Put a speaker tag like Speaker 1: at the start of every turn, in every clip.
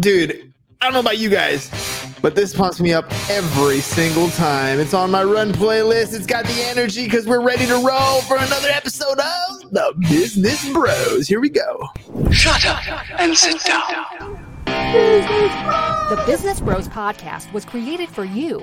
Speaker 1: Dude, I don't know about you guys, but this pumps me up every single time. It's on my run playlist. It's got the energy because we're ready to roll for another episode of The Business Bros. Here we go.
Speaker 2: Shut up and sit down.
Speaker 3: The Business Bros podcast was created for you.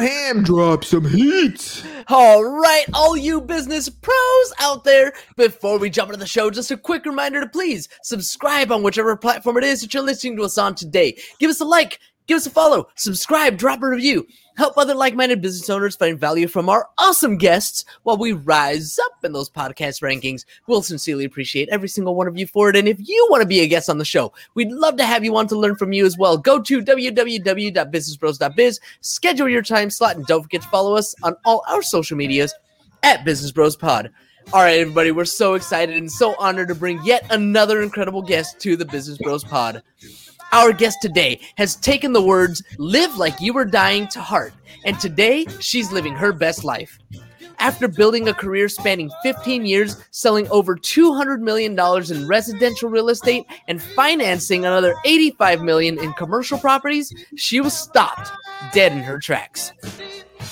Speaker 1: Ham, drop some heat.
Speaker 4: All right, all you business pros out there, before we jump into the show, just a quick reminder to please subscribe on whichever platform it is that you're listening to us on today. Give us a like, give us a follow, subscribe, drop a review. Help other like minded business owners find value from our awesome guests while we rise up in those podcast rankings. We'll sincerely appreciate every single one of you for it. And if you want to be a guest on the show, we'd love to have you on to learn from you as well. Go to www.businessbros.biz, schedule your time slot, and don't forget to follow us on all our social medias at Business Bros Pod. All right, everybody, we're so excited and so honored to bring yet another incredible guest to the Business Bros Pod. Our guest today has taken the words live like you were dying to heart, and today she's living her best life. After building a career spanning 15 years, selling over $200 million in residential real estate and financing another 85 million in commercial properties, she was stopped dead in her tracks.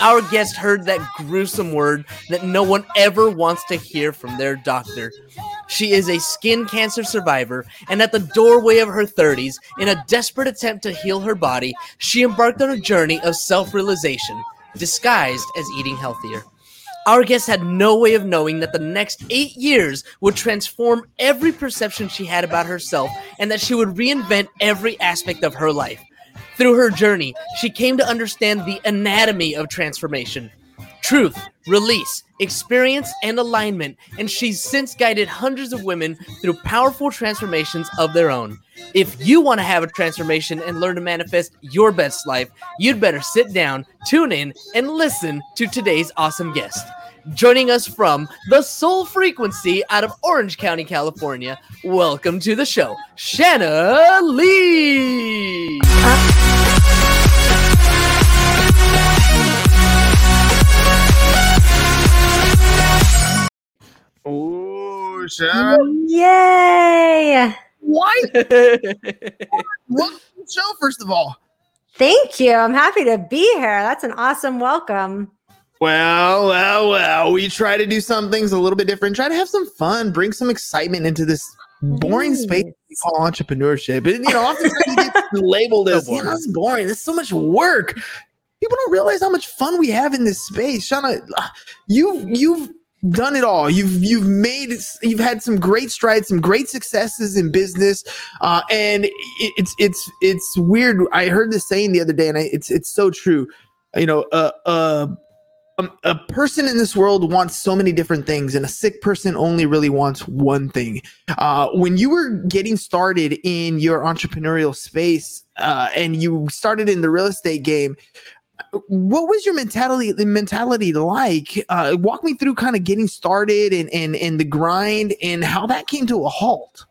Speaker 4: Our guest heard that gruesome word that no one ever wants to hear from their doctor. She is a skin cancer survivor, and at the doorway of her 30s, in a desperate attempt to heal her body, she embarked on a journey of self realization, disguised as eating healthier. Our guest had no way of knowing that the next eight years would transform every perception she had about herself and that she would reinvent every aspect of her life. Through her journey, she came to understand the anatomy of transformation truth, release, experience, and alignment, and she's since guided hundreds of women through powerful transformations of their own. If you want to have a transformation and learn to manifest your best life, you'd better sit down, tune in, and listen to today's awesome guest. Joining us from the Soul Frequency out of Orange County, California, welcome to the show, Shauna Lee.
Speaker 1: Oh, Sean.
Speaker 5: Yay!
Speaker 1: Why? Welcome to the show, first of all.
Speaker 5: Thank you. I'm happy to be here. That's an awesome welcome.
Speaker 1: Well, well, well. We try to do some things a little bit different. Try to have some fun, bring some excitement into this boring space we call entrepreneurship. And, you know, oftentimes you get labeled as, know, boring. It's so much work. People don't realize how much fun we have in this space. Shauna, uh, you, you've done it all. You've you've made you've had some great strides, some great successes in business, uh, and it, it's it's it's weird. I heard this saying the other day, and I, it's it's so true. You know, uh, uh, um, a person in this world wants so many different things, and a sick person only really wants one thing. Uh, when you were getting started in your entrepreneurial space, uh, and you started in the real estate game, what was your mentality the mentality like uh walk me through kind of getting started and and and the grind and how that came to a halt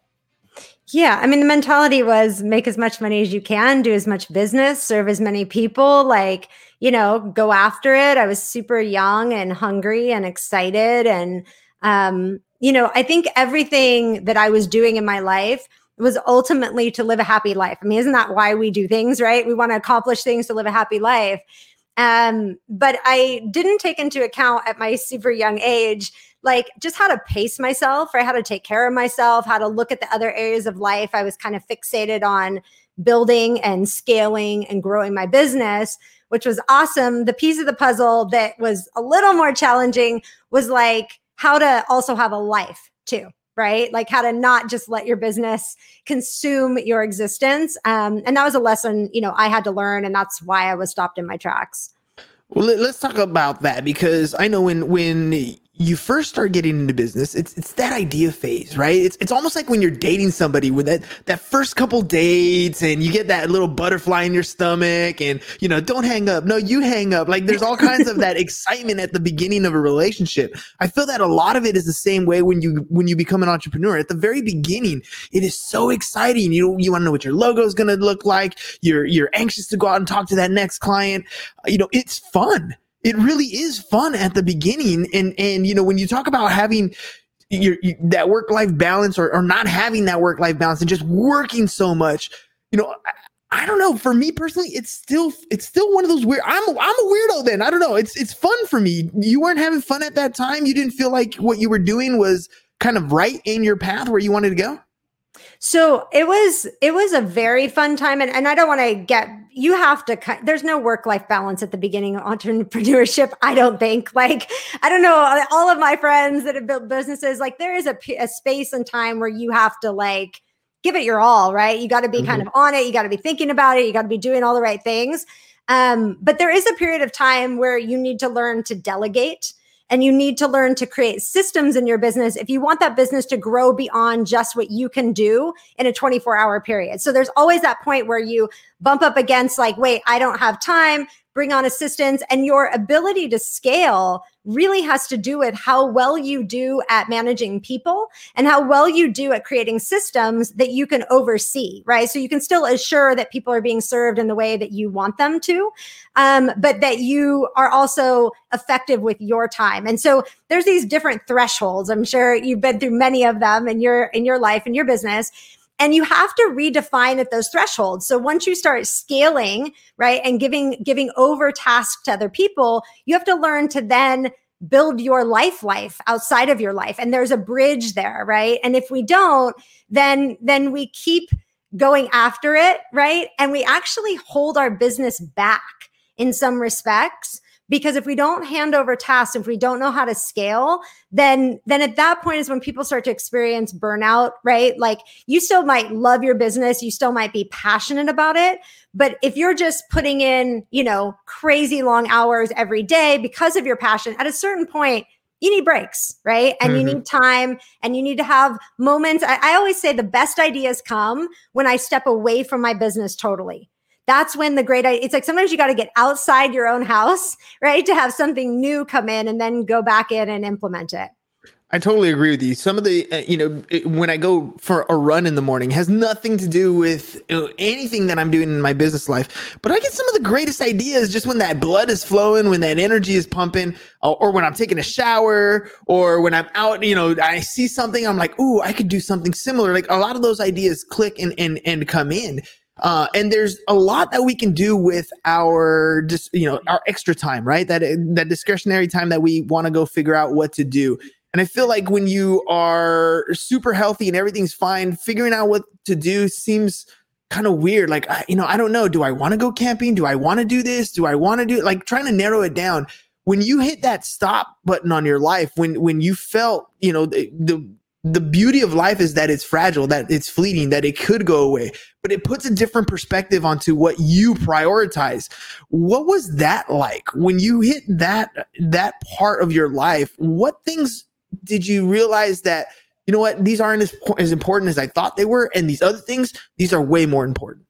Speaker 5: Yeah, I mean, the mentality was make as much money as you can, do as much business, serve as many people, like, you know, go after it. I was super young and hungry and excited. And, um, you know, I think everything that I was doing in my life was ultimately to live a happy life. I mean, isn't that why we do things, right? We want to accomplish things to live a happy life. Um, but I didn't take into account at my super young age, like just how to pace myself or how to take care of myself, how to look at the other areas of life. I was kind of fixated on building and scaling and growing my business, which was awesome. The piece of the puzzle that was a little more challenging was like how to also have a life too right? Like how to not just let your business consume your existence. Um, and that was a lesson, you know, I had to learn, and that's why I was stopped in my tracks.
Speaker 1: well let, us talk about that because i know when when you first start getting into business, it's it's that idea phase, right? It's it's almost like when you're dating somebody with that that first couple dates and you get that little butterfly in your stomach and you know, don't hang up. No, you hang up. Like there's all kinds of that excitement at the beginning of a relationship. I feel that a lot of it is the same way when you when you become an entrepreneur. At the very beginning, it is so exciting. You you want to know what your logo is going to look like. You're you're anxious to go out and talk to that next client. You know, it's fun it really is fun at the beginning. And, and, you know, when you talk about having your, you, that work life balance or, or not having that work life balance and just working so much, you know, I, I don't know. For me personally, it's still it's still one of those weird. I'm I'm a weirdo. Then I don't know. It's it's fun for me. You weren't having fun at that time. You didn't feel like what you were doing was kind of right in your path where you wanted to go.
Speaker 5: So it was it was a very fun time, and, and I don't want to get you have to cut. There's no work life balance at the beginning of entrepreneurship. I don't think. Like I don't know all of my friends that have built businesses. Like there is a, a space and time where you have to like give it your all. Right? You got to be mm-hmm. kind of on it. You got to be thinking about it. You got to be doing all the right things. Um, but there is a period of time where you need to learn to delegate and you need to learn to create systems in your business if you want that business to grow beyond just what you can do in a 24 hour period. So there's always that point where you bump up against, like, wait, I don't have time bring on assistance, and your ability to scale really has to do with how well you do at managing people and how well you do at creating systems that you can oversee, right? So you can still assure that people are being served in the way that you want them to, um, but that you are also effective with your time. And so there's these different thresholds. I'm sure you've been through many of them in your in your life and your business. And you have to redefine at those thresholds. So once you start scaling, right, and giving giving over tasks to other people, you have to learn to then build your life life outside of your life. And there's a bridge there right? And if we don't then then we keep going after it right? And we actually hold our business back in some respects because if we don't hand over tasks if we don't know how to scale then then at that point is when people start to experience burnout right like you still might love your business you still might be passionate about it but if you're just putting in you know crazy long hours every day because of your passion at a certain point you need breaks, right? And mm-hmm. you need time and you need to have moments. I, I, always say the best ideas come when I step away from my business totally that's when the great it's like sometimes you got to get outside your own house right to have something new come in and then go back in and implement it
Speaker 1: I totally agree with you. Some of the, uh, you know, it, when I go for a run in the morning, has nothing to do with anything that I'm doing in my business life. But I get some of the greatest ideas just when that blood is flowing, when that energy is pumping, or, or when I'm taking a shower, or when I'm out. You know, I see something, I'm like, ooh, I could do something similar. Like a lot of those ideas click and and and come in. Uh, and there's a lot that we can do with our just you know our extra time right? That that discretionary time that we want to go figure out what to do. And i feel like when you are super healthy and everything's fine figuring out what to do seems kind of weird. Like you know i don't know. Do i want to go camping? Do i want to do this? Do i want to do like trying to narrow it down. When you hit that stop button on your life when when you felt you know the, the the beauty of life is that it's fragile, that it's fleeting, that it could go away, but it puts a different perspective onto what you prioritize. What was that like when you hit that that part of your life? What things did you realize that you know what these aren't as, as important as I thought they were, and these other things these are way more important?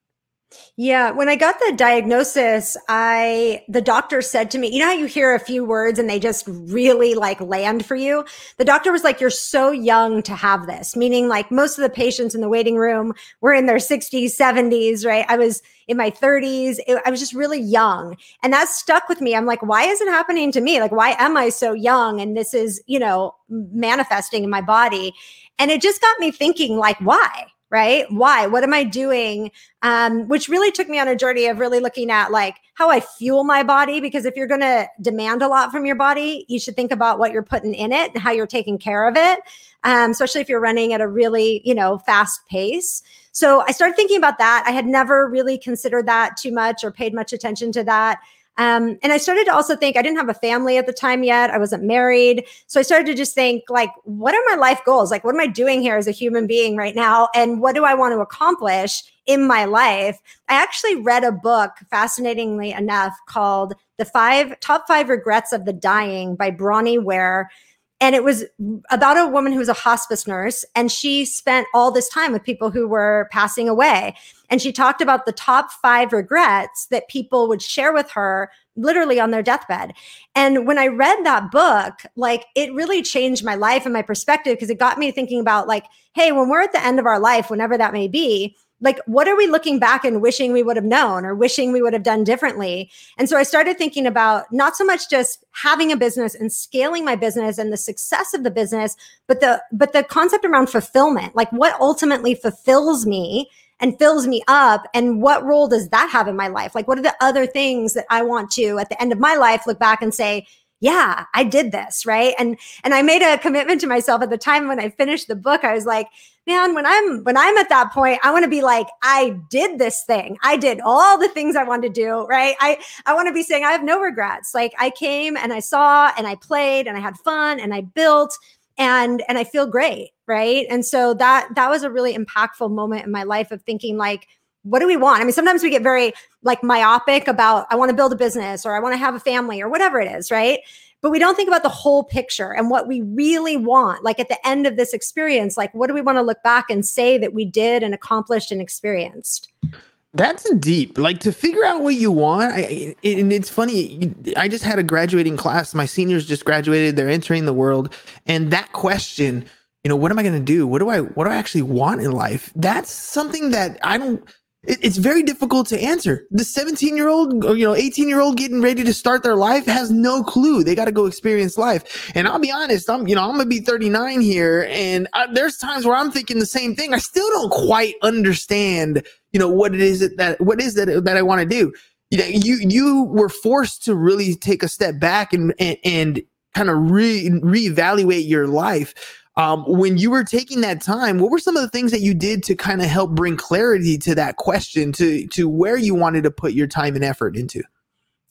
Speaker 5: Yeah, when I got the diagnosis, I the doctor said to me, you know how you hear a few words and they just really like land for you? The doctor was like, "You're so young to have this." Meaning like most of the patients in the waiting room were in their 60s, 70s, right? I was in my 30s. It, I was just really young. And that stuck with me. I'm like, "Why is it happening to me? Like why am I so young and this is, you know, manifesting in my body?" And it just got me thinking like, "Why?" Right? Why? What am I doing? Um, which really took me on a journey of really looking at like how I fuel my body. Because if you're going to demand a lot from your body, you should think about what you're putting in it and how you're taking care of it, um, especially if you're running at a really, you know, fast pace. So I started thinking about that. I had never really considered that too much or paid much attention to that. Um, and I started to also think I didn't have a family at the time yet. I wasn't married. So I started to just think, like, what are my life goals? Like, what am I doing here as a human being right now? And what do I want to accomplish in my life? I actually read a book, fascinatingly enough, called The Five Top Five Regrets of the Dying by Bronnie Ware. And it was about a woman who was a hospice nurse and she spent all this time with people who were passing away and she talked about the top 5 regrets that people would share with her literally on their deathbed. And when I read that book, like it really changed my life and my perspective because it got me thinking about like, hey, when we're at the end of our life, whenever that may be, like what are we looking back and wishing we would have known or wishing we would have done differently? And so i started thinking about not so much just having a business and scaling my business and the success of the business but the but the concept around fulfillment like what ultimately fulfills me and fills me up and what role does that have in my life? Like what are the other things that i want to at the end of my life look back and say yeah i did this right? And and i made a commitment to myself at the time when i finished the book i was like man when i'm when i'm at that point i want to be like i did this thing. I did all the things i wanted to do right? I i want to be saying i have no regrets. Like i came and i saw and i played and i had fun and i built and and i feel great right? And so that that was a really impactful moment in my life of thinking like what do we want i mean sometimes we get very like myopic about i want to build a business or i want to have a family or whatever it is right but we don't think about the whole picture and what we really want like at the end of this experience like what do we want to look back and say that we did and accomplished and experienced
Speaker 1: that's deep. Like to figure out what you want. I, and it's funny. I just had a graduating class. My seniors just graduated. They're entering the world, and that question, you know, what am I going to do? What do I what do I actually want in life? That's something that I don't. It, it's very difficult to answer. The 17 year old, you know, 18 year old getting ready to start their life has no clue. They got to go experience life. And I'll be honest, I'm, you know, I'm gonna be 39 here, and I, there's times where I'm thinking the same thing. I still don't quite understand you know what it is that, that what is that that I want to do. You know, you you were forced to really take a step back and and, and kind of re reevaluate your life. Um, when you were taking that time, what were some of the things that you did to kind of help bring clarity to that question, to to where you wanted to put your time and effort into?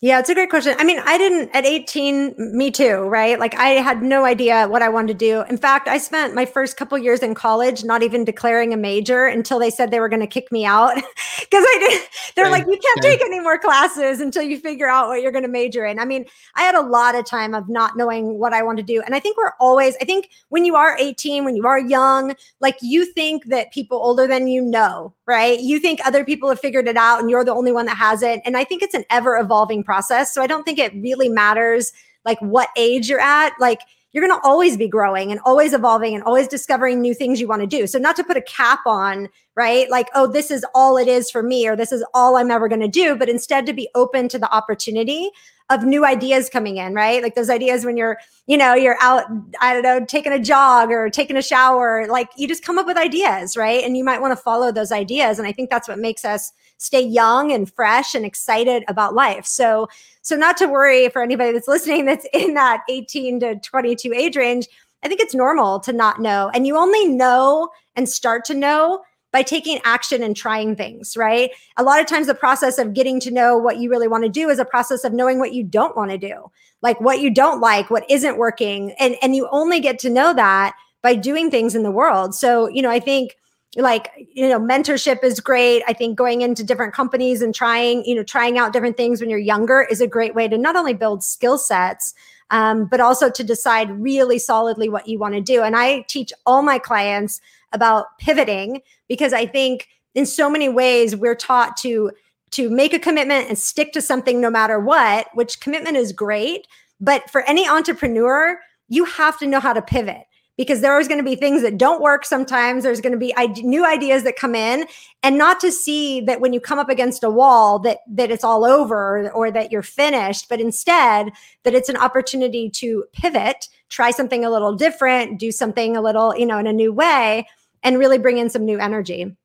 Speaker 5: Yeah, it's a great question. I mean, I didn't at 18, me too, right? Like I had no idea what I wanted to do. In fact, I spent my first couple years in college not even declaring a major until they said they were going to kick me out because I did. They're like, you can't take any more classes until you figure out what you're going to major in. I mean, I had a lot of time of not knowing what I want to do. And I think we're always, I think when you are 18, when you are young, like you think that people older than you know, right? You think other people have figured it out and you're the only one that hasn't. And I think it's an ever evolving process. So I don't think it really matters like what age you're at. Like you're going to always be growing and always evolving and always discovering new things you want to do. So not to put a cap on, right? Like, oh, this is all it is for me or this is all I'm ever going to do, but instead to be open to the opportunity of new ideas coming in, right? Like those ideas when you're, you know, you're out, I don't know, taking a jog or taking a shower, like you just come up with ideas, right? And you might want to follow those ideas. And I think that's what makes us stay young and fresh and excited about life. So, so not to worry for anybody that's listening that's in that 18 to 22 age range. I think it's normal to not know. And you only know and start to know by taking action and trying things, right? A lot of times, the process of getting to know what you really want to do is a process of knowing what you don't want to do, like what you don't like, what isn't working. And, and you only get to know that by doing things in the world. So, you know, I think like you know mentorship is great. I think going into different companies and trying you know trying out different things when you're younger is a great way to not only build skill sets um, but also to decide really solidly what you want to do. And i teach all my clients about pivoting because I think in so many ways we're taught to to make a commitment and stick to something no matter what, which commitment is great, but for any entrepreneur, you have to know how to pivot because there is going to be things that don't work sometimes there's going to be new ideas that come in and not to see that when you come up against a wall that that it's all over or that you're finished but instead that it's an opportunity to pivot try something a little different do something a little you know in a new way and really bring in some new energy.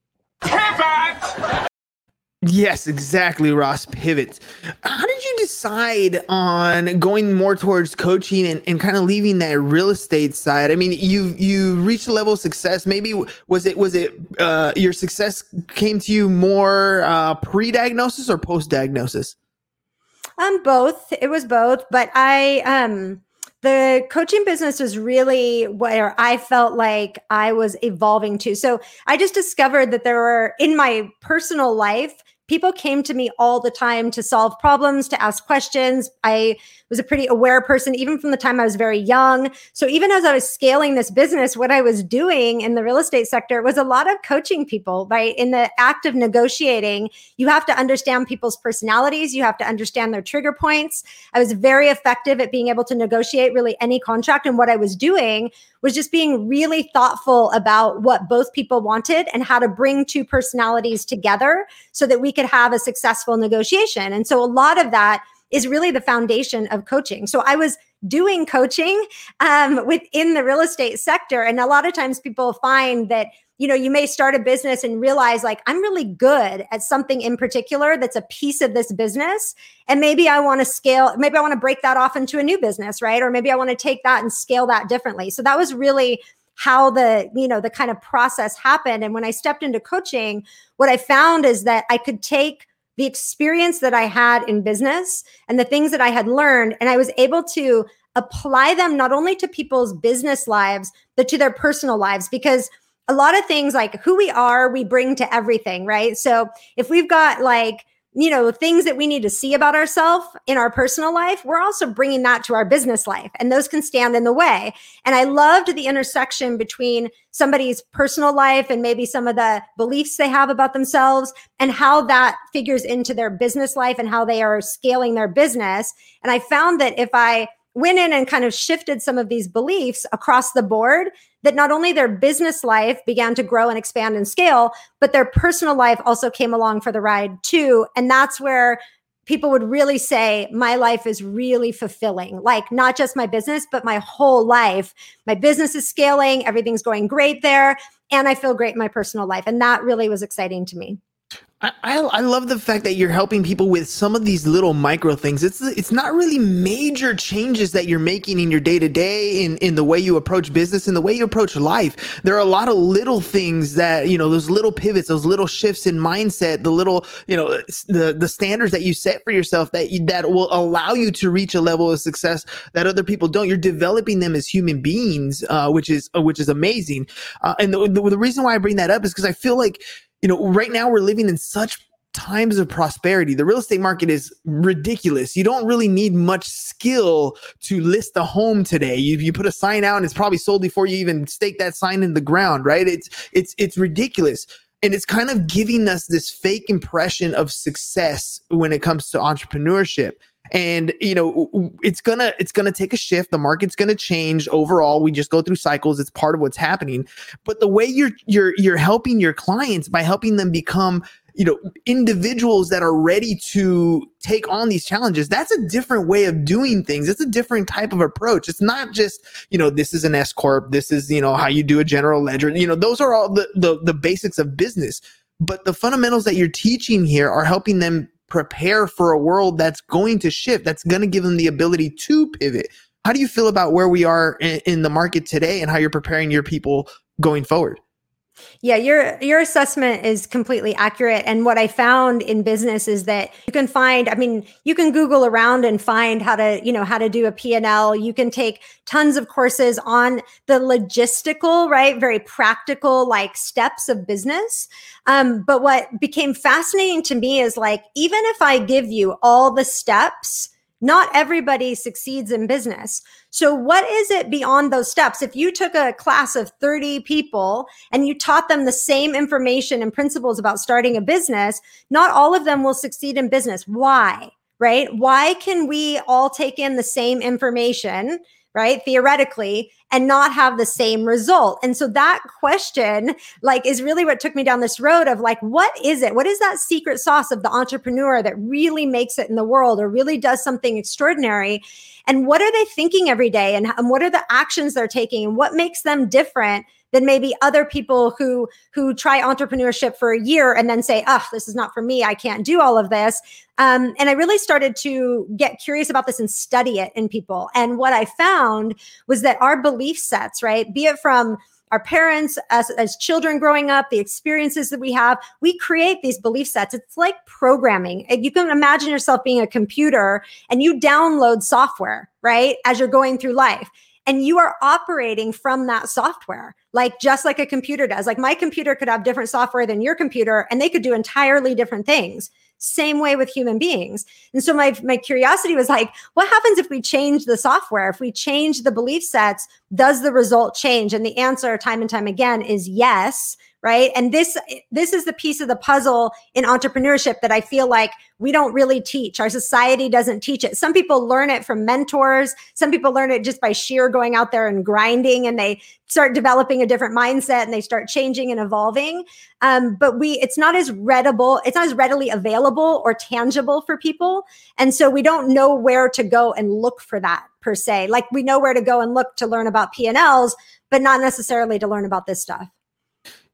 Speaker 1: Yes, exactly, Ross. Pivots. How did you decide on going more towards coaching and, and kind of leaving that real estate side? I mean, you you reached a level of success. Maybe was it was it uh, your success came to you more uh, pre-diagnosis or post-diagnosis?
Speaker 5: Um, both. It was both, but I um the coaching business was really where I felt like I was evolving to. So I just discovered that there were in my personal life people came to me all the time to solve problems, to ask questions. I was a pretty aware person, even from the time I was very young. So even as I was scaling this business, what I was doing in the real estate sector was a lot of coaching people, right? In the act of negotiating, you have to understand people's personalities, you have to understand their trigger points. I was very effective at being able to negotiate really any contract. And what I was doing was just being really thoughtful about what both people wanted and how to bring two personalities together so that we could have a successful negotiation. And so a lot of that is really the foundation of coaching. So I was doing coaching um, within the real estate sector. And a lot of times people find that you know you may start a business and realize like i'm really good at something in particular that's a piece of this business. And maybe i want to scale maybe i want to break that off into a new business right? Or maybe i want to take that and scale that differently. So that was really how the you know the kind of process happened. And when i stepped into coaching what i found is that i could take the experience that I had in business and the things that I had learned. And I was able to apply them not only to people's business lives, but to their personal lives. Because a lot of things like who we are, we bring to everything, right? So if we've got like, you know, things that we need to see about ourselves in our personal life, we're also bringing that to our business life, and those can stand in the way. And I loved the intersection between somebody's personal life and maybe some of the beliefs they have about themselves and how that figures into their business life and how they are scaling their business. And I found that if I went in and kind of shifted some of these beliefs across the board that not only their business life began to grow and expand and scale, but their personal life also came along for the ride too. And that's where people would really say my life is really fulfilling. Like not just my business but my whole life. My business is scaling. Everything's going great there. And i feel great in my personal life. And that really was exciting to me
Speaker 1: I, I love the fact that you're helping people with some of these little micro things. It's it's not really major changes that you're making in your day to day in in the way you approach business in the way you approach life. There are a lot of little things that you know those little pivots, those little shifts in mindset, the little you know the the standards that you set for yourself that you, that will allow you to reach a level of success that other people don't. You're developing them as human beings, uh, which is uh, which is amazing. Uh, and the, the the reason why I bring that up is because I feel like you know, right now we're living in such times of prosperity. The real estate market is ridiculous. You don't really need much skill to list a home today. You, you put a sign out and it's probably sold before you even stake that sign in the ground, right? It's it's it's ridiculous. And it's kind of giving us this fake impression of success when it comes to entrepreneurship and you know it's gonna it's gonna take a shift. The market's gonna change. Overall we just go through cycles. It's part of what's happening. But the way you're you're you're helping your clients by helping them become you know individuals that are ready to take on these challenges that's a different way of doing things. It's a different type of approach. It's not just you know this is an s corp. This is you know how you do a general ledger. You know those are all the the, the basics of business. But the fundamentals that you're teaching here are helping them prepare for a world that's going to shift, that's going to give them the ability to pivot. How do you feel about where we are in, in the market today and how you're preparing your people going forward?
Speaker 5: Yeah, your your assessment is completely accurate. And what I found in business is that you can find, I mean, you can Google around and find how to, you know, how to do a P&L. You can take tons of courses on the logistical, right? Very practical like steps of business. Um, but what became fascinating to me is like, even if I give you all the steps, not everybody succeeds in business. So, what is it beyond those steps? If you took a class of 30 people and you taught them the same information and principles about starting a business, not all of them will succeed in business. Why? Right? Why can we all take in the same information right? Theoretically, and not have the same result. And so that question, like, is really what took me down this road of like, what is it? What is that secret sauce of the entrepreneur that really makes it in the world or really does something extraordinary? And what are they thinking every day? And, and what are the actions they're taking? And what makes them different? Than maybe other people who who try entrepreneurship for a year and then say, "Oh, this is not for me. I can't do all of this." Um, and I really started to get curious about this and study it in people. And what I found was that our belief sets, right, be it from our parents as, as children growing up the experiences that we have we create these belief sets it's like programming you can imagine yourself being a computer and you download software right as you're going through life and you are operating from that software like just like a computer does like my computer could have different software than your computer and they could do entirely different things Same way with human beings. And so my my curiosity was like, what happens if we change the software? If we change the belief sets, does the result change? And the answer time and time again is yes right? And this this is the piece of the puzzle in entrepreneurship that i feel like we don't really teach. Our society doesn't teach it. Some people learn it from mentors. Some people learn it just by sheer going out there and grinding and they start developing a different mindset and they start changing and evolving. Um, but we it's not as readable it's not as readily available or tangible for people. And so we don't know where to go and look for that per se. Like we know where to go and look to learn about p&l's but not necessarily to learn about this stuff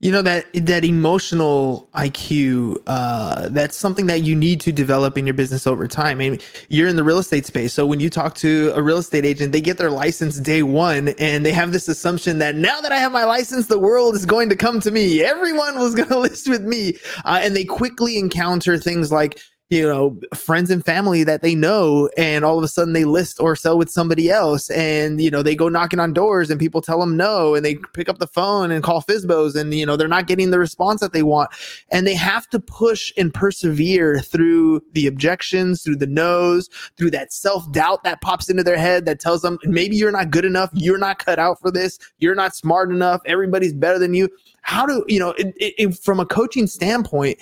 Speaker 1: you know that that emotional IQ. Uh, that's something that you need to develop in your business over time. I mean, you're in the real estate space, so when you talk to a real estate agent, they get their license day one, and they have this assumption that now that I have my license, the world is going to come to me. Everyone was going to list with me, uh, and they quickly encounter things like you know friends and family that they know and all of a sudden they list or sell with somebody else and you know they go knocking on doors and people tell them no and they pick up the phone and call FSBOs and you know they're not getting the response that they want. And they have to push and persevere through the objections through the no's through that self-doubt that pops into their head that tells them maybe you're not good enough. You're not cut out for this. You're not smart enough. Everybody's better than you. How do you know it, it, from a coaching standpoint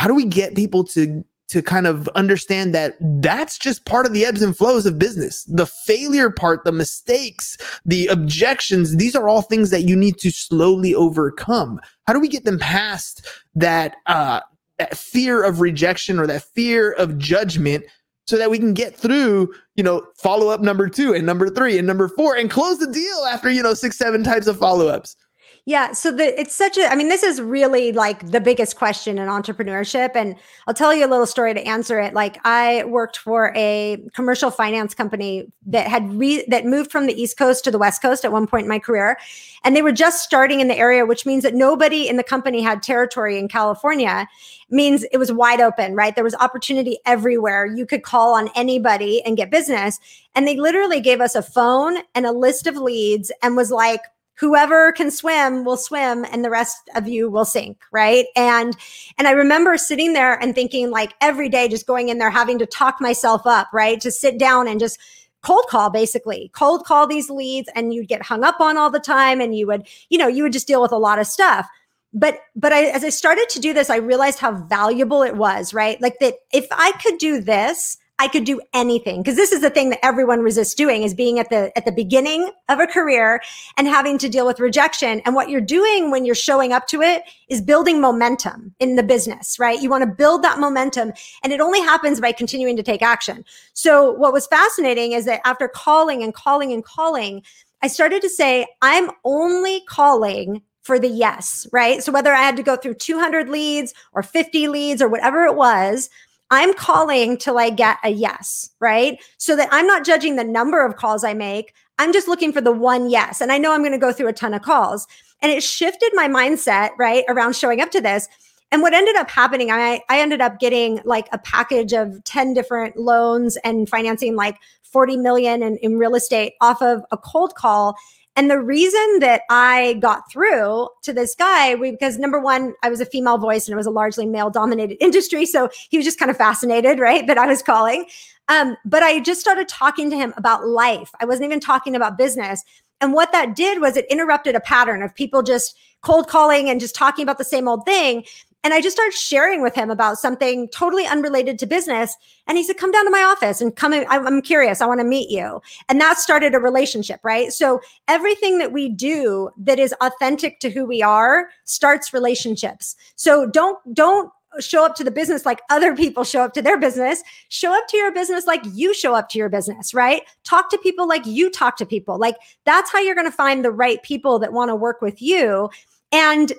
Speaker 1: how do we get people to to kind of understand that that's just part of the ebbs and flows of business. The failure part, the mistakes, the objections, these are all things that you need to slowly overcome. How do we get them past that, uh, that fear of rejection or that fear of judgment so that we can get through, you know, follow up number two and number three and number four and close the deal after, you know, six, seven types of follow ups?
Speaker 5: Yeah. So the it's such a I mean, this is really like the biggest question in entrepreneurship. And I'll tell you a little story to answer it. Like I worked for a commercial finance company that had re that moved from the East Coast to the West Coast at one point in my career. And they were just starting in the area, which means that nobody in the company had territory in California. It means it was wide open, right? There was opportunity everywhere. You could call on anybody and get business. And they literally gave us a phone and a list of leads and was like, whoever can swim will swim and the rest of you will sink right? And and i remember sitting there and thinking like every day just going in there having to talk myself up right? To sit down and just cold call basically. Cold call these leads and you'd get hung up on all the time and you would you know you would just deal with a lot of stuff. But but I, as i started to do this i realized how valuable it was right? Like that if i could do this I could do anything. Because this is the thing that everyone resists doing is being at the at the beginning of a career and having to deal with rejection. And what you're doing when you're showing up to it is building momentum in the business right? You want to build that momentum and it only happens by continuing to take action. So what was fascinating is that after calling and calling and calling I started to say I'm only calling for the yes, right? So whether I had to go through 200 leads or 50 leads or whatever it was, I'm calling till I get a yes, right? So that I'm not judging the number of calls I make. I'm just looking for the one yes. And I know I'm going to go through a ton of calls. And it shifted my mindset, right, around showing up to this. And what ended up happening, I, I ended up getting like a package of 10 different loans and financing like 40 million in, in real estate off of a cold call. And the reason that I got through to this guy, because number one, I was a female voice and it was a largely male dominated industry. So he was just kind of fascinated, right? That I was calling. Um, but I just started talking to him about life. I wasn't even talking about business. And what that did was it interrupted a pattern of people just cold calling and just talking about the same old thing. And I just started sharing with him about something totally unrelated to business. And he said, come down to my office and come in. I'm curious. I want to meet you. And that started a relationship, right? So everything that we do that is authentic to who we are starts relationships. So don't, don't show up to the business like other people show up to their business. Show up to your business like you show up to your business, right? Talk to people like you talk to people. Like that's how you're going to find the right people that want to work with you. And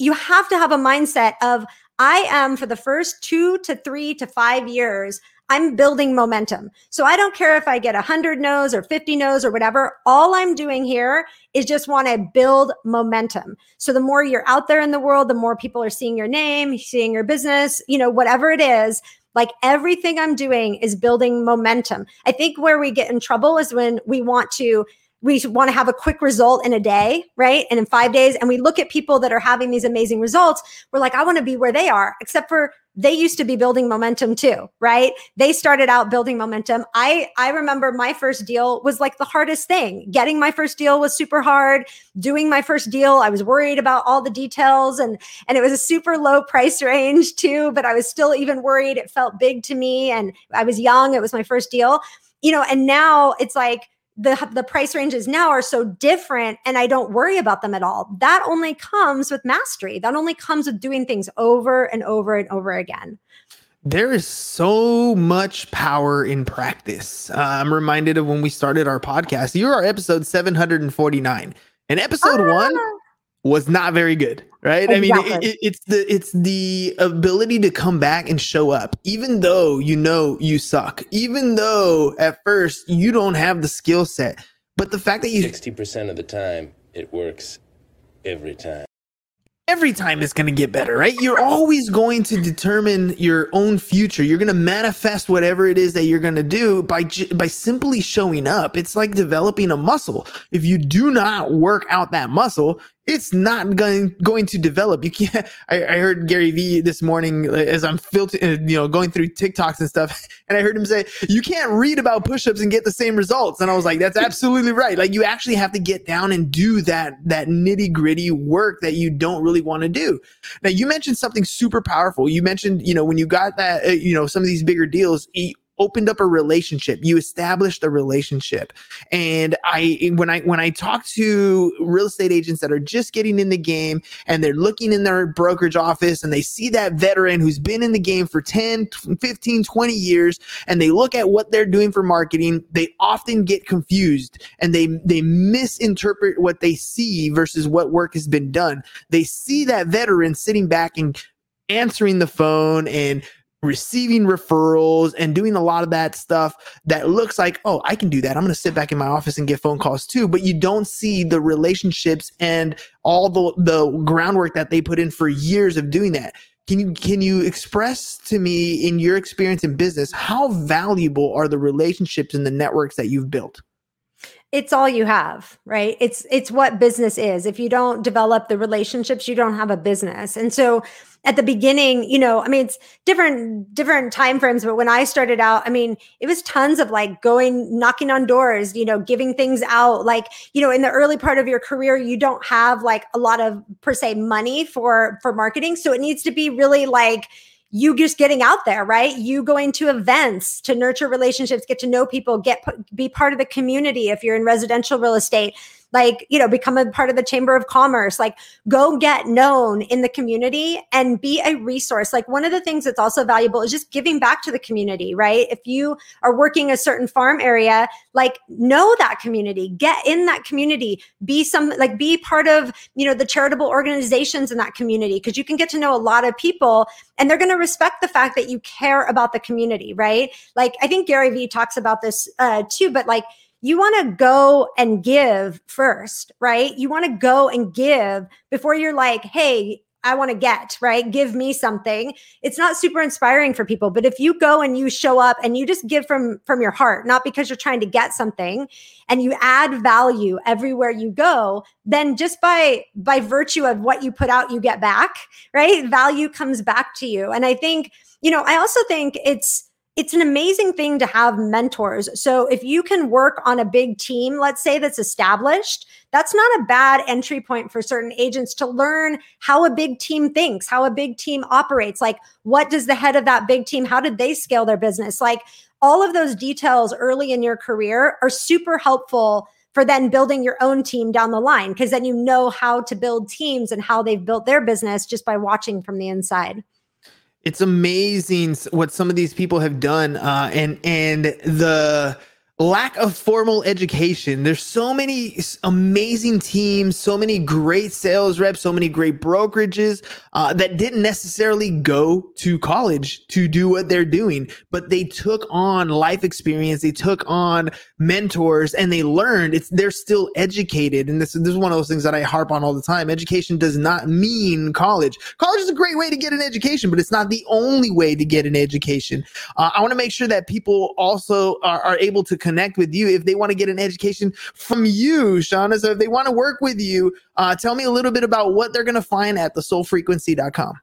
Speaker 5: you have to have a mindset of I am for the first two to three to five years, I'm building momentum. So I don't care if I get 100 no's or 50 no's or whatever. All I'm doing here is just want to build momentum. So the more you're out there in the world, the more people are seeing your name, seeing your business, you know, whatever it is. Like everything I'm doing is building momentum. I think where we get in trouble is when we want to we want to have a quick result in a day, right? And in five days, and we look at people that are having these amazing results, we're like, I want to be where they are, except for they used to be building momentum too, right? They started out building momentum. I I remember my first deal was like the hardest thing. Getting my first deal was super hard. Doing my first deal, I was worried about all the details and and it was a super low price range too, but I was still even worried. It felt big to me and I was young. It was my first deal. You know, and now it's like the the price ranges now are so different and I don't worry about them at all. That only comes with mastery. That only comes with doing things over and over and over again.
Speaker 1: There is so much power in practice. Uh, I'm reminded of when we started our podcast. You are episode 749. And episode ah. 1 was not very good right exactly. i mean it, it, it's the it's the ability to come back and show up even though you know you suck even though at first you don't have the skill set but the fact that you
Speaker 6: 60% of the time it works every time
Speaker 1: every time it's going to get better, right? You're always going to determine your own future. You're going to manifest whatever it is that you're going to do by by simply showing up. It's like developing a muscle. If you do not work out that muscle, it's not going going to develop. You can't. I, I heard Gary Vee this morning as I'm filtering, uh, you know, going through TikToks and stuff, and I heard him say, "You can't read about push-ups and get the same results." And I was like, "That's absolutely right. Like you actually have to get down and do that that nitty gritty work that you don't really want to do." Now you mentioned something super powerful. You mentioned, you know, when you got that, uh, you know, some of these bigger deals, opened up a relationship. You established a relationship. And I when I when I talk to real estate agents that are just getting in the game and they're looking in their brokerage office and they see that veteran who's been in the game for 10, 15, 20 years and they look at what they're doing for marketing, they often get confused and they they misinterpret what they see versus what work has been done. They see that veteran sitting back and answering the phone and receiving referrals and doing a lot of that stuff that looks like, oh, I can do that. I'm going to sit back in my office and get phone calls too. But you don't see the relationships and all the, the groundwork that they put in for years of doing that. Can you can you express to me in your experience in business how valuable are the relationships and the networks that you've built?
Speaker 5: It's all you have right? It's it's what business is. If you don't develop the relationships you don't have a business. And so at the beginning you know i mean it's different different time frames but when i started out i mean it was tons of like going knocking on doors you know giving things out. Like you know in the early part of your career you don't have like a lot of per se money for for marketing. So it needs to be really like you just getting out there, right? You going to events to nurture relationships, get to know people, get be part of the community if you're in residential real estate like you know become a part of the chamber of commerce. Like go get known in the community and be a resource. Like one of the things that's also valuable is just giving back to the community right? If you are working a certain farm area like know that community get in that community be some like be part of you know the charitable organizations in that community because you can get to know a lot of people and they're going to respect the fact that you care about the community right? Like i think gary vee talks about this uh, too but like you want to go and give first, right? You want to go and give before you're like, hey, I want to get, right? Give me something. It's not super inspiring for people, but if you go and you show up and you just give from from your heart, not because you're trying to get something, and you add value everywhere you go, then just by by virtue of what you put out, you get back, right? Value comes back to you. And I think, you know, I also think it's it's an amazing thing to have mentors. So if you can work on a big team, let's say that's established, that's not a bad entry point for certain agents to learn how a big team thinks, how a big team operates. Like, what does the head of that big team, how did they scale their business? Like, all of those details early in your career are super helpful for then building your own team down the line because then you know how to build teams and how they've built their business just by watching from the inside
Speaker 1: it's amazing what some of these people have done uh, and and the lack of formal education. There's so many amazing teams so many great sales reps so many great brokerages uh, that didn't necessarily go to college to do what they're doing but they took on life experience they took on mentors and they learned. It's they're still educated and this, this is one of those things that i harp on all the time. Education does not mean college. College is a great way to get an education but it's not the only way to get an education. Uh, i want to make sure that people also are, are able to connect with you if they want to get an education from you shauna. So if they want to work with you uh, tell me a little bit about what they're going to find at thesoulfrequency.com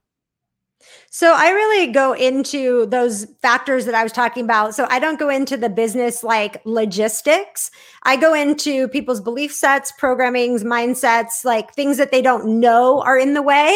Speaker 5: so I really go into those factors that I was talking about. So I don't go into the business like logistics. I go into people's belief sets, programmings, mindsets, like things that they don't know are in the way,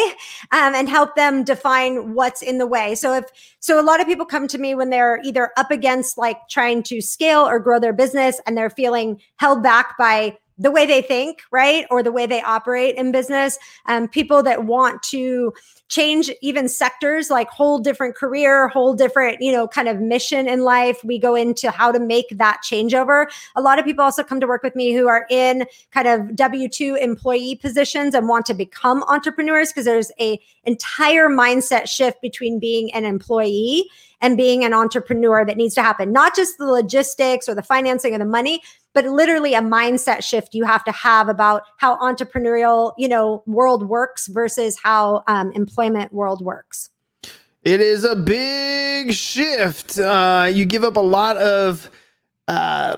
Speaker 5: um, and help them define what's in the way. So if so, a lot of people come to me when they're either up against like trying to scale or grow their business, and they're feeling held back by the way they think, right? Or the way they operate in business. Um, people that want to change even sectors like whole different career whole different you know kind of mission in life we go into how to make that changeover a lot of people also come to work with me who are in kind of w2 employee positions and want to become entrepreneurs because there's a entire mindset shift between being an employee and being an entrepreneur that needs to happen not just the logistics or the financing or the money but literally a mindset shift you have to have about how entrepreneurial you know world works versus how um, employment world works
Speaker 1: it is a big shift uh, you give up a lot of uh,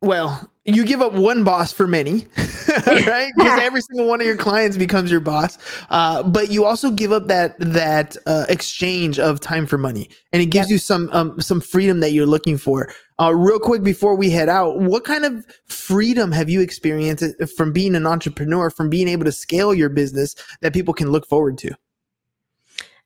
Speaker 1: well you give up one boss for many, right? Because every single one of your clients becomes your boss. Uh, but you also give up that that uh, exchange of time for money, and it gives yep. you some um, some freedom that you're looking for. Uh, real quick before we head out, what kind of freedom have you experienced from being an entrepreneur, from being able to scale your business that people can look forward to?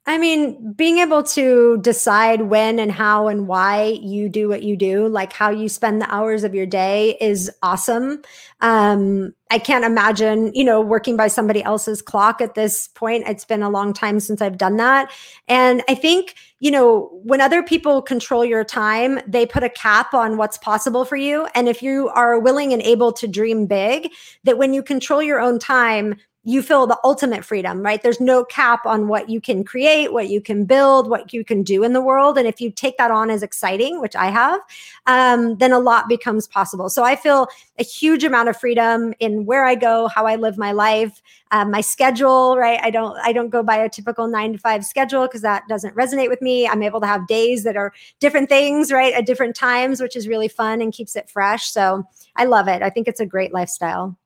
Speaker 5: I mean, being able to decide when and how and why you do what you do, like how you spend the hours of your day is awesome. Um, I can't imagine, you know, working by somebody else's clock at this point. It's been a long time since I've done that. And I think, you know, when other people control your time, they put a cap on what's possible for you. And if you are willing and able to dream big, that when you control your own time, you feel the ultimate freedom, right? There's no cap on what you can create, what you can build, what you can do in the world. And if you take that on as exciting, which I have, um, then a lot becomes possible. So I feel a huge amount of freedom in where I go, how I live my life, um, my schedule, right? I don't, I don't go by a typical nine to five schedule because that doesn't resonate with me. I'm able to have days that are different things, right? At different times, which is really fun and keeps it fresh. So I love it. I think it's a great lifestyle.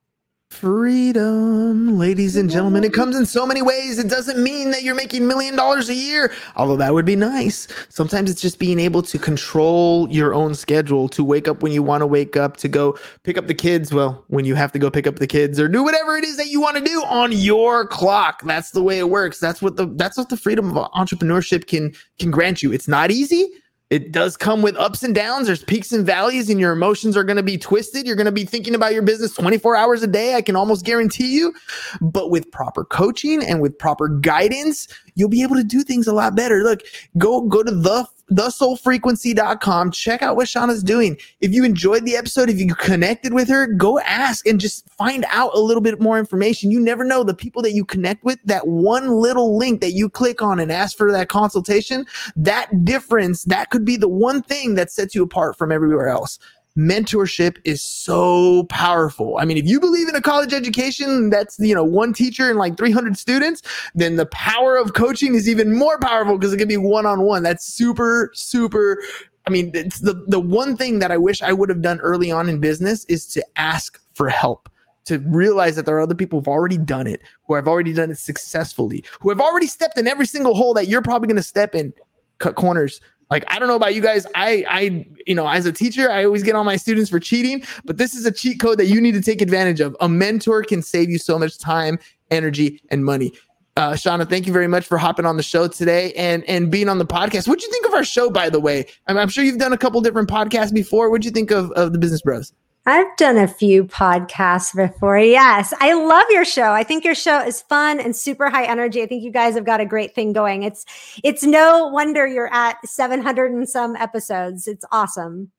Speaker 1: Freedom, ladies and gentlemen. It comes in so many ways. It doesn't mean that you're making million dollars a year, although that would be nice. Sometimes it's just being able to control your own schedule, to wake up when you want to wake up, to go pick up the kids. Well, when you have to go pick up the kids or do whatever it is that you want to do on your clock. That's the way it works. That's what the that's what the freedom of entrepreneurship can can grant you. It's not easy it does come with ups and downs. There's peaks and valleys, and your emotions are going to be twisted. You're going to be thinking about your business 24 hours a day. I can almost guarantee you. But with proper coaching and with proper guidance, you'll be able to do things a lot better. Look, go go to the thesoulfrequency.com. Check out what Shauna's doing. If you enjoyed the episode, if you connected with her, go ask and just find out a little bit more information. You never know the people that you connect with, that one little link that you click on and ask for that consultation, that difference, that could be the one thing that sets you apart from everywhere else mentorship is so powerful. I mean, if you believe in a college education that's, you know, one teacher and like 300 students, then the power of coaching is even more powerful because it can be one on one. That's super, super. I mean, it's the, the one thing that I wish I would have done early on in business is to ask for help to realize that there are other people who've already done it, who have already done it successfully, who have already stepped in every single hole that you're probably going to step in, cut corners, like I don't know about you guys. I I you know as a teacher I always get on my students for cheating, but this is a cheat code that you need to take advantage of. A mentor can save you so much time, energy, and money. Uh, Shauna, thank you very much for hopping on the show today and and being on the podcast. What'd you think of our show, by the way? I'm, I'm sure you've done a couple different podcasts before. What'd you think of of the Business Bros?
Speaker 5: I've done a few podcasts before. Yes. I love your show. I think your show is fun and super high energy. I think you guys have got a great thing going. It's it's no wonder you're at 700 and some episodes. It's awesome.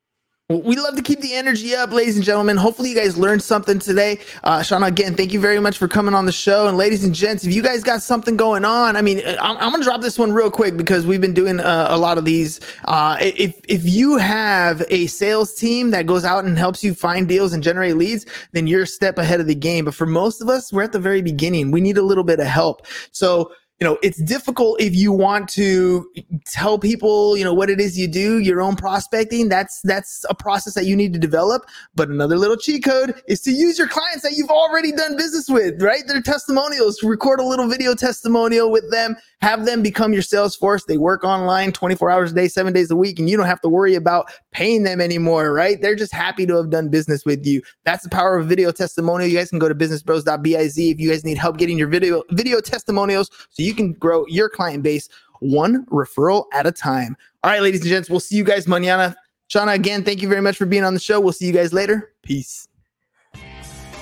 Speaker 1: We love to keep the energy up, ladies and gentlemen. Hopefully, you guys learned something today. Uh, Shauna, again, thank you very much for coming on the show. And ladies and gents, if you guys got something going on, I mean, I'm, I'm gonna drop this one real quick because we've been doing uh, a lot of these. Uh, if if you have a sales team that goes out and helps you find deals and generate leads, then you're a step ahead of the game. But for most of us, we're at the very beginning. We need a little bit of help. So you know, it's difficult if you want to tell people, you know, what it is you do, your own prospecting. That's that's a process that you need to develop. But another little cheat code is to use your clients that you've already done business with, right? Their testimonials. Record a little video testimonial with them. Have them become your sales force. They work online 24 hours a day, seven days a week, and you don't have to worry about paying them anymore, right? They're just happy to have done business with you. That's the power of video testimonial. You guys can go to businessbros.biz if you guys need help getting your video video testimonials so you can grow your client base one referral at a time. All right, ladies and gents, we'll see you guys mañana. Shauna, again, thank you very much for being on the show. We'll see you guys later. Peace.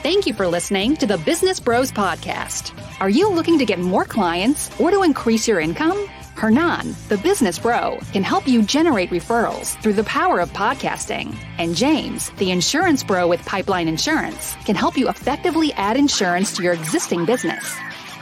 Speaker 3: Thank you for listening to the Business Bros Podcast. Are you looking to get more clients or to increase your income? Hernan, the business bro, can help you generate referrals through the power of podcasting. And James, the insurance bro with Pipeline Insurance, can help you effectively add insurance to your existing business.